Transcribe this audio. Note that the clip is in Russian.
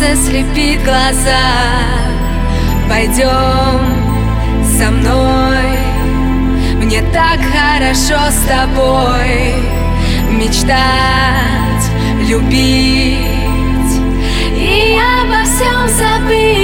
солнце слепит глаза. Пойдем со мной. Мне так хорошо с тобой. Мечтать, любить. И обо всем забыть.